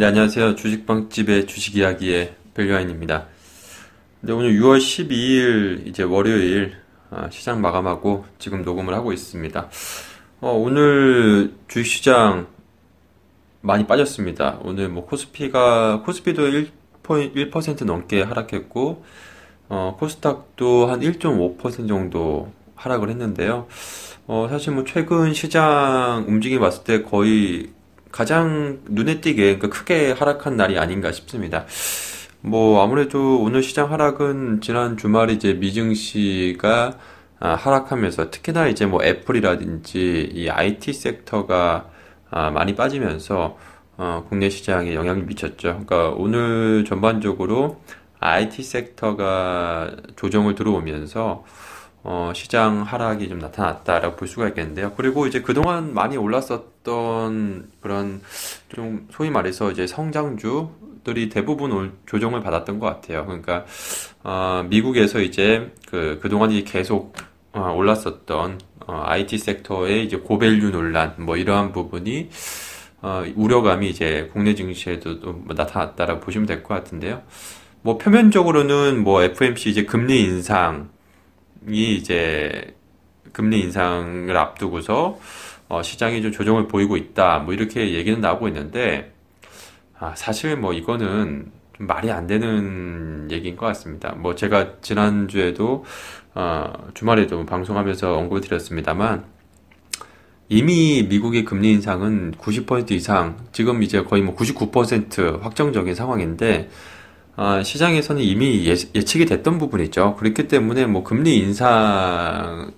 네, 안녕하세요. 주식방집의 주식 이야기의 벨류아인입니다. 네, 오늘 6월 12일, 이제 월요일, 아, 시장 마감하고 지금 녹음을 하고 있습니다. 어, 오늘 주식시장 많이 빠졌습니다. 오늘 뭐 코스피가, 코스피도 1%, 1% 넘게 하락했고, 어, 코스닥도 한 1.5% 정도 하락을 했는데요. 어, 사실 뭐 최근 시장 움직임 봤을 때 거의 가장 눈에 띄게 그러니까 크게 하락한 날이 아닌가 싶습니다. 뭐 아무래도 오늘 시장 하락은 지난 주말에 이제 미증시가 아, 하락하면서 특히나 이제 뭐 애플이라든지 이 IT 섹터가 아, 많이 빠지면서 어, 국내 시장에 영향을 미쳤죠. 그러니까 오늘 전반적으로 IT 섹터가 조정을 들어오면서 어, 시장 하락이 좀 나타났다라고 볼 수가 있겠는데요. 그리고 이제 그동안 많이 올랐었던 그런 좀 소위 말해서 이제 성장주들이 대부분 조정을 받았던 것 같아요. 그러니까 어, 미국에서 이제 그 그동안 계속 어, 올랐었던 어, IT 섹터의 이제 고밸류 논란 뭐 이러한 부분이 어, 우려감이 이제 국내 증시에도 뭐 나타났다라고 보시면 될 것 같은데요. 뭐 표면적으로는 뭐 FMC 이제 금리 인상 이 이제 금리 인상을 앞두고서 어, 시장이 좀 조정을 보이고 있다. 뭐 이렇게 얘기는 나오고 있는데 아, 사실 뭐 이거는 좀 말이 안 되는 얘기인 것 같습니다. 뭐 제가 지난주에도 어, 주말에도 방송하면서 언급을 드렸습니다만 이미 미국의 금리 인상은 90% 이상, 지금 이제 거의 뭐 99% 확정적인 상황인데 아, 시장에서는 이미 예, 측이 됐던 부분이죠. 그렇기 때문에 뭐 금리 인상에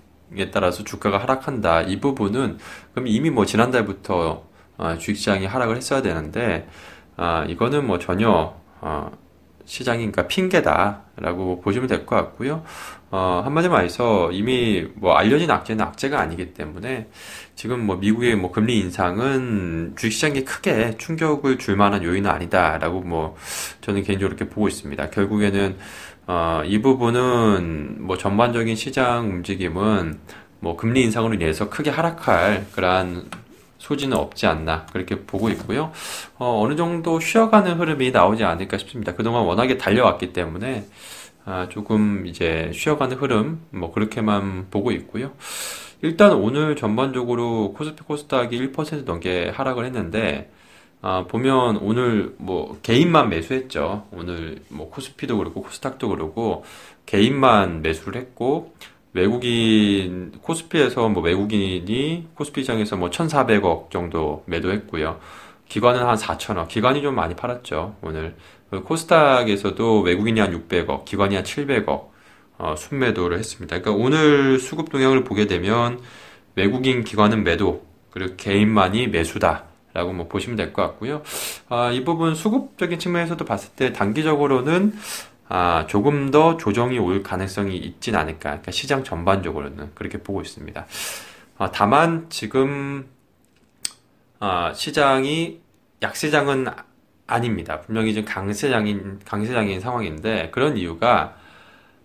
따라서 주가가 하락한다. 이 부분은 그럼 이미 뭐 지난달부터 어, 주식시장이 하락을 했어야 되는데 아, 이거는 뭐 전혀 어, 그러니까 핑계다라고 보시면 될 것 같고요. 어, 한마디 말해서 이미 뭐 알려진 악재는 악재가 아니기 때문에 지금 뭐 미국의 뭐 금리 인상은 주식시장에 크게 충격을 줄 만한 요인은 아니다라고 뭐 저는 개인적으로 이렇게 보고 있습니다. 결국에는 어, 이 부분은 뭐 전반적인 시장 움직임은 뭐 금리 인상으로 인해서 크게 하락할 그러한 소지는 없지 않나 그렇게 보고 있고요. 어, 어느 정도 쉬어가는 흐름이 나오지 않을까 싶습니다. 그동안 워낙에 달려왔기 때문에 아, 조금 이제 쉬어가는 흐름 뭐 그렇게만 보고 있고요. 일단 오늘 전반적으로 코스피 코스닥이 1% 넘게 하락을 했는데 아, 보면 오늘 뭐 개인만 매수했죠. 오늘 뭐 코스피도 그렇고 코스닥도 그렇고 개인만 매수를 했고 외국인 코스피에서 뭐 외국인이 코스피 장에서 뭐 1,400억 정도 매도했고요. 기관은 한 4천억. 기관이 좀 많이 팔았죠. 오늘 그 코스닥에서도 외국인이 한 600억, 기관이 한 700억 어, 순매도를 했습니다. 그러니까 오늘 수급 동향을 보게 되면 외국인 기관은 매도, 그리고 개인만이 매수다 라고 뭐 보시면 될 것 같고요. 아, 이 부분 수급적인 측면에서도 봤을 때 단기적으로는 아, 조금 더 조정이 올 가능성이 있진 않을까. 그러니까 시장 전반적으로는 그렇게 보고 있습니다. 아, 다만 지금 아, 시장이 약세장은 아닙니다. 분명히 좀 강세장인 강세장인 상황인데 그런 이유가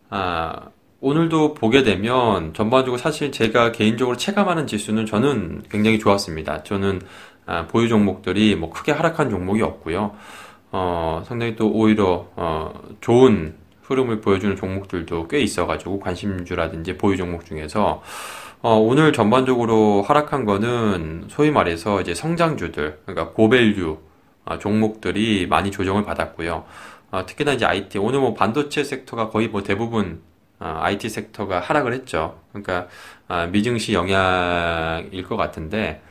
아, 오늘도 보게 되면 전반적으로 사실 제가 개인적으로 체감하는 지수는 저는 굉장히 좋았습니다. 저는 아, 보유 종목들이 뭐 크게 하락한 종목이 없고요. 어, 상당히 또 오히려 어, 좋은 흐름을 보여주는 종목들도 꽤 있어가지고 관심주라든지 보유 종목 중에서 어, 오늘 전반적으로 하락한 거는 소위 말해서 이제 성장주들, 그러니까 고밸류 어, 종목들이 많이 조정을 받았고요. 어, 특히나 이제 IT 오늘 뭐 반도체 섹터가 거의 뭐 대부분 어, IT 섹터가 하락을 했죠. 그러니까 미증시 영향일 것 같은데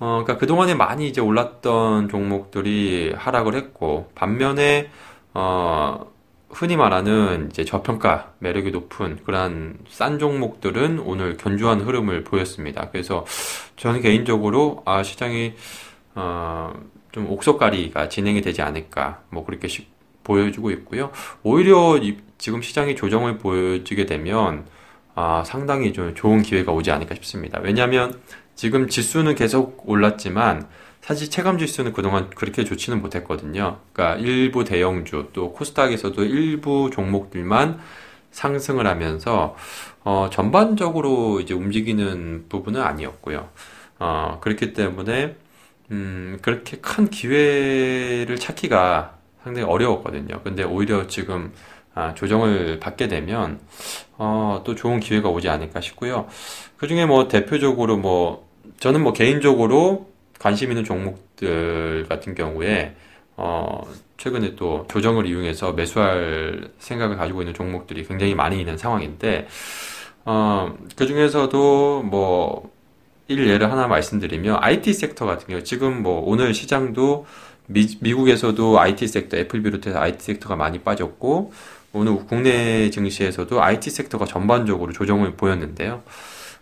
어, 그러니까 그동안에 많이 이제 올랐던 종목들이 하락을 했고 반면에 어, 흔히 말하는 이제 저평가 매력이 높은 그러한 싼 종목들은 오늘 견조한 흐름을 보였습니다. 그래서 저는 개인적으로 아 시장이 어, 좀 옥석가리가 진행이 되지 않을까 뭐 그렇게 시, 보여주고 있고요. 오히려 이, 지금 시장이 조정을 보여주게 되면 아, 상당히 좀 좋은 기회가 오지 않을까 싶습니다. 왜냐하면 지금 지수는 계속 올랐지만 사실 체감 지수는 그동안 그렇게 좋지는 못했거든요. 그러니까 일부 대형주 또 코스닥에서도 일부 종목들만 상승을 하면서 어, 전반적으로 이제 움직이는 부분은 아니었고요. 어, 그렇기 때문에 음, 그렇게 큰 기회를 찾기가 상당히 어려웠거든요. 근데 오히려 지금 아, 조정을 받게 되면 어, 또 좋은 기회가 오지 않을까 싶고요. 그 중에 뭐 대표적으로 뭐 저는 뭐 개인적으로 관심 있는 종목들 같은 경우에 어, 최근에 또 조정을 이용해서 매수할 생각을 가지고 있는 종목들이 굉장히 많이 있는 상황인데 어, 그 중에서도 뭐 일예를 하나 말씀드리면 IT 섹터 같은 경우 지금 뭐 오늘 시장도 미, 미국에서도 IT 섹터 애플 비롯해서 IT 섹터가 많이 빠졌고 오늘 국내 증시에서도 IT 섹터가 전반적으로 조정을 보였는데요.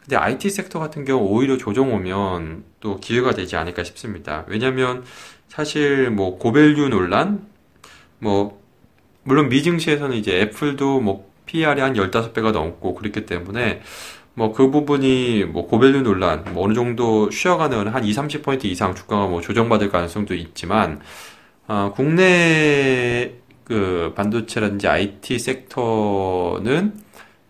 근데 IT 섹터 같은 경우 오히려 조정 오면 또 기회가 되지 않을까 싶습니다. 왜냐면 사실 뭐 고value 논란 뭐 물론 미증시에서는 이제 애플도 뭐 PER이 한 15배가 넘고 그렇기 때문에 뭐 그 부분이 뭐 고value 논란 뭐 어느 정도 쉬어가는 한 2, 30포인트 이상 주가가 뭐 조정받을 가능성도 있지만 어, 국내 그 반도체라든지 IT 섹터는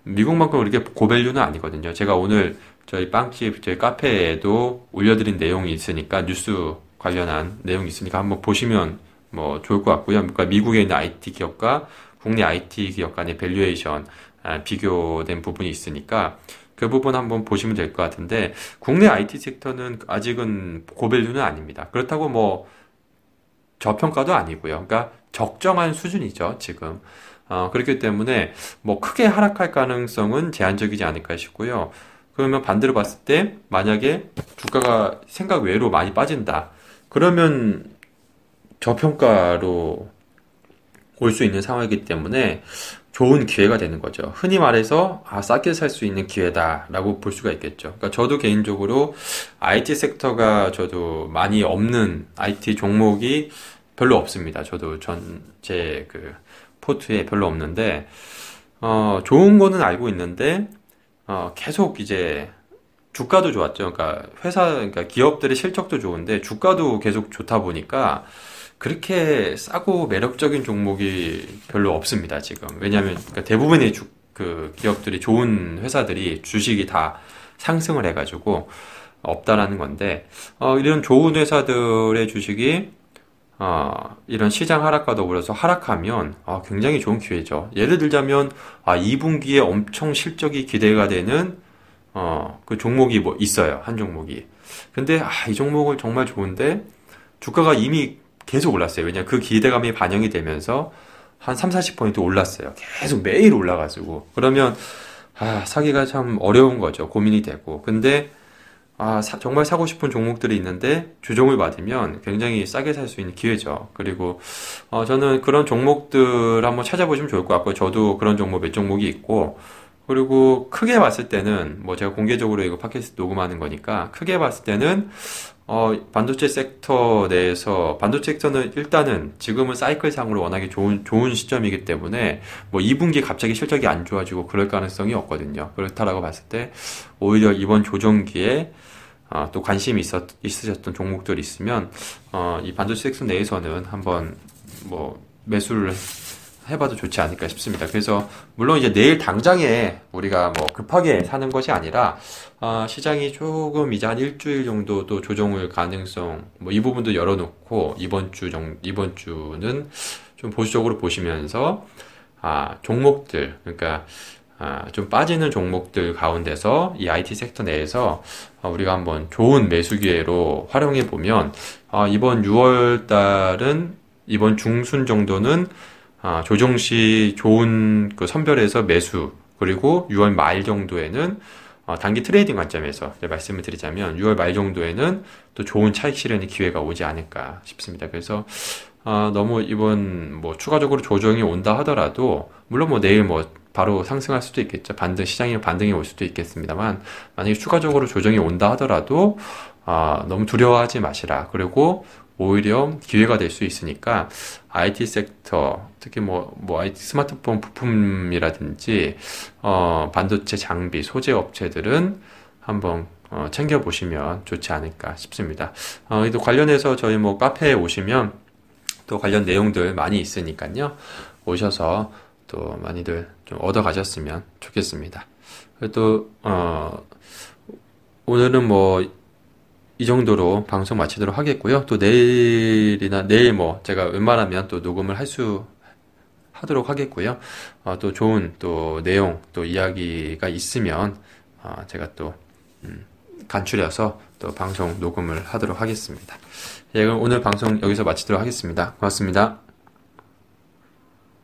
미국만큼 그렇게 고value는 아니거든요. 제가 오늘 저희 빵집 저희 카페에도 올려드린 내용이 있으니까 뉴스 관련한 내용이 있으니까 한번 보시면 뭐 좋을 것 같고요. 그러니까 미국에 있는 IT 기업과 국내 IT 기업 간의 valuation 아, 비교된 부분이 있으니까 그 부분 한번 보시면 될 것 같은데 국내 IT 섹터는 아직은 고value는 아닙니다. 그렇다고 뭐 저평가도 아니고요. 그러니까 적정한 수준이죠, 지금. 어, 그렇기 때문에 뭐 크게 하락할 가능성은 제한적이지 않을까 싶고요. 그러면 반대로 봤을 때 만약에 주가가 생각 외로 많이 빠진다. 그러면 저평가로 올 수 있는 상황이기 때문에 좋은 기회가 되는 거죠. 흔히 말해서 아, 싸게 살 수 있는 기회다라고 볼 수가 있겠죠. 그러니까 저도 개인적으로 IT 섹터가 저도 많이 없는 IT 종목이 별로 없습니다. 저도 전 제 그 포트에 별로 없는데 어, 좋은 거는 알고 있는데 어, 계속 이제 주가도 좋았죠. 그러니까 회사, 그러니까 기업들의 실적도 좋은데 주가도 계속 좋다 보니까 그렇게 싸고 매력적인 종목이 별로 없습니다, 지금. 왜냐하면 그러니까 대부분의 주, 그 기업들이 좋은 회사들이 주식이 다 상승을 해가지고 없다라는 건데, 어, 이런 좋은 회사들의 주식이 어, 이런 시장 하락과 더불어서 하락하면 어, 굉장히 좋은 기회죠. 예를 들자면 아, 2분기에 엄청 실적이 기대가 되는 어, 그 종목이 뭐 있어요. 한 종목이. 근데 아, 이 종목을 정말 좋은데 주가가 이미 계속 올랐어요. 왜냐 그 기대감이 반영이 되면서 한 3, 40포인트 올랐어요. 계속 매일 올라가지고. 그러면 아, 사기가 참 어려운 거죠. 고민이 되고. 근데 아, 사, 정말 사고 싶은 종목들이 있는데 주종을 받으면 굉장히 싸게 살 수 있는 기회죠. 그리고 어, 저는 그런 종목들 한번 찾아보시면 좋을 것 같고요. 저도 그런 종목 몇 종목이 있고 그리고 크게 봤을 때는 뭐 제가 공개적으로 이거 팟캐스트 녹음하는 거니까 크게 봤을 때는 어, 반도체 섹터 내에서 반도체 섹터는 일단은 지금은 사이클상으로 워낙에 좋은 좋은 시점이기 때문에 뭐 2분기 갑자기 실적이 안 좋아지고 그럴 가능성이 없거든요. 그렇다라고 봤을 때 오히려 이번 조정기에 어, 또 관심이 있었, 있으셨던 종목들이 있으면 어, 이 반도체 섹터 내에서는 한번 뭐 매수를 해봐도 좋지 않을까 싶습니다. 그래서 물론 이제 내일 당장에 우리가 뭐 급하게 사는 것이 아니라 어, 시장이 조금 이제 한 일주일 정도 또 조정을 가능성 뭐 이 부분도 열어놓고 이번 주 정, 이번 주는 좀 보수적으로 보시면서 아 종목들 그러니까 아, 좀 빠지는 종목들 가운데서 이 IT 섹터 내에서 어, 우리가 한번 좋은 매수 기회로 활용해 보면 아, 이번 6월 달은 이번 중순 정도는 아, 조정 시 좋은 그 선별해서 매수 그리고 6월 말 정도에는 어, 단기 트레이딩 관점에서 말씀을 드리자면 6월 말 정도에는 또 좋은 차익 실현의 기회가 오지 않을까 싶습니다. 그래서 어, 너무 이번 뭐 추가적으로 조정이 온다 하더라도 물론 뭐 내일 뭐 바로 상승할 수도 있겠죠. 반등 시장이 반등이 올 수도 있겠습니다만 만약에 추가적으로 조정이 온다 하더라도 아, 너무 두려워하지 마시라. 그리고 오히려 기회가 될 수 있으니까 IT 섹터 특히 뭐, 뭐 IT 스마트폰 부품이라든지 어, 반도체 장비 소재 업체들은 한번 어, 챙겨 보시면 좋지 않을까 싶습니다. 어, 또 관련해서 저희 뭐 카페에 오시면 또 관련 내용들 많이 있으니까요. 오셔서 또 많이들 좀 얻어 가셨으면 좋겠습니다. 또 어, 오늘은 뭐 이 정도로 방송 마치도록 하겠고요. 또 내일이나 내일 뭐 제가 웬만하면 또 녹음을 할 수 하도록 하겠고요. 어, 또 좋은 또 내용 또 이야기가 있으면 어, 제가 또 음, 간추려서 또 방송 녹음을 하도록 하겠습니다. 예, 그럼 오늘 방송 여기서 마치도록 하겠습니다. 고맙습니다.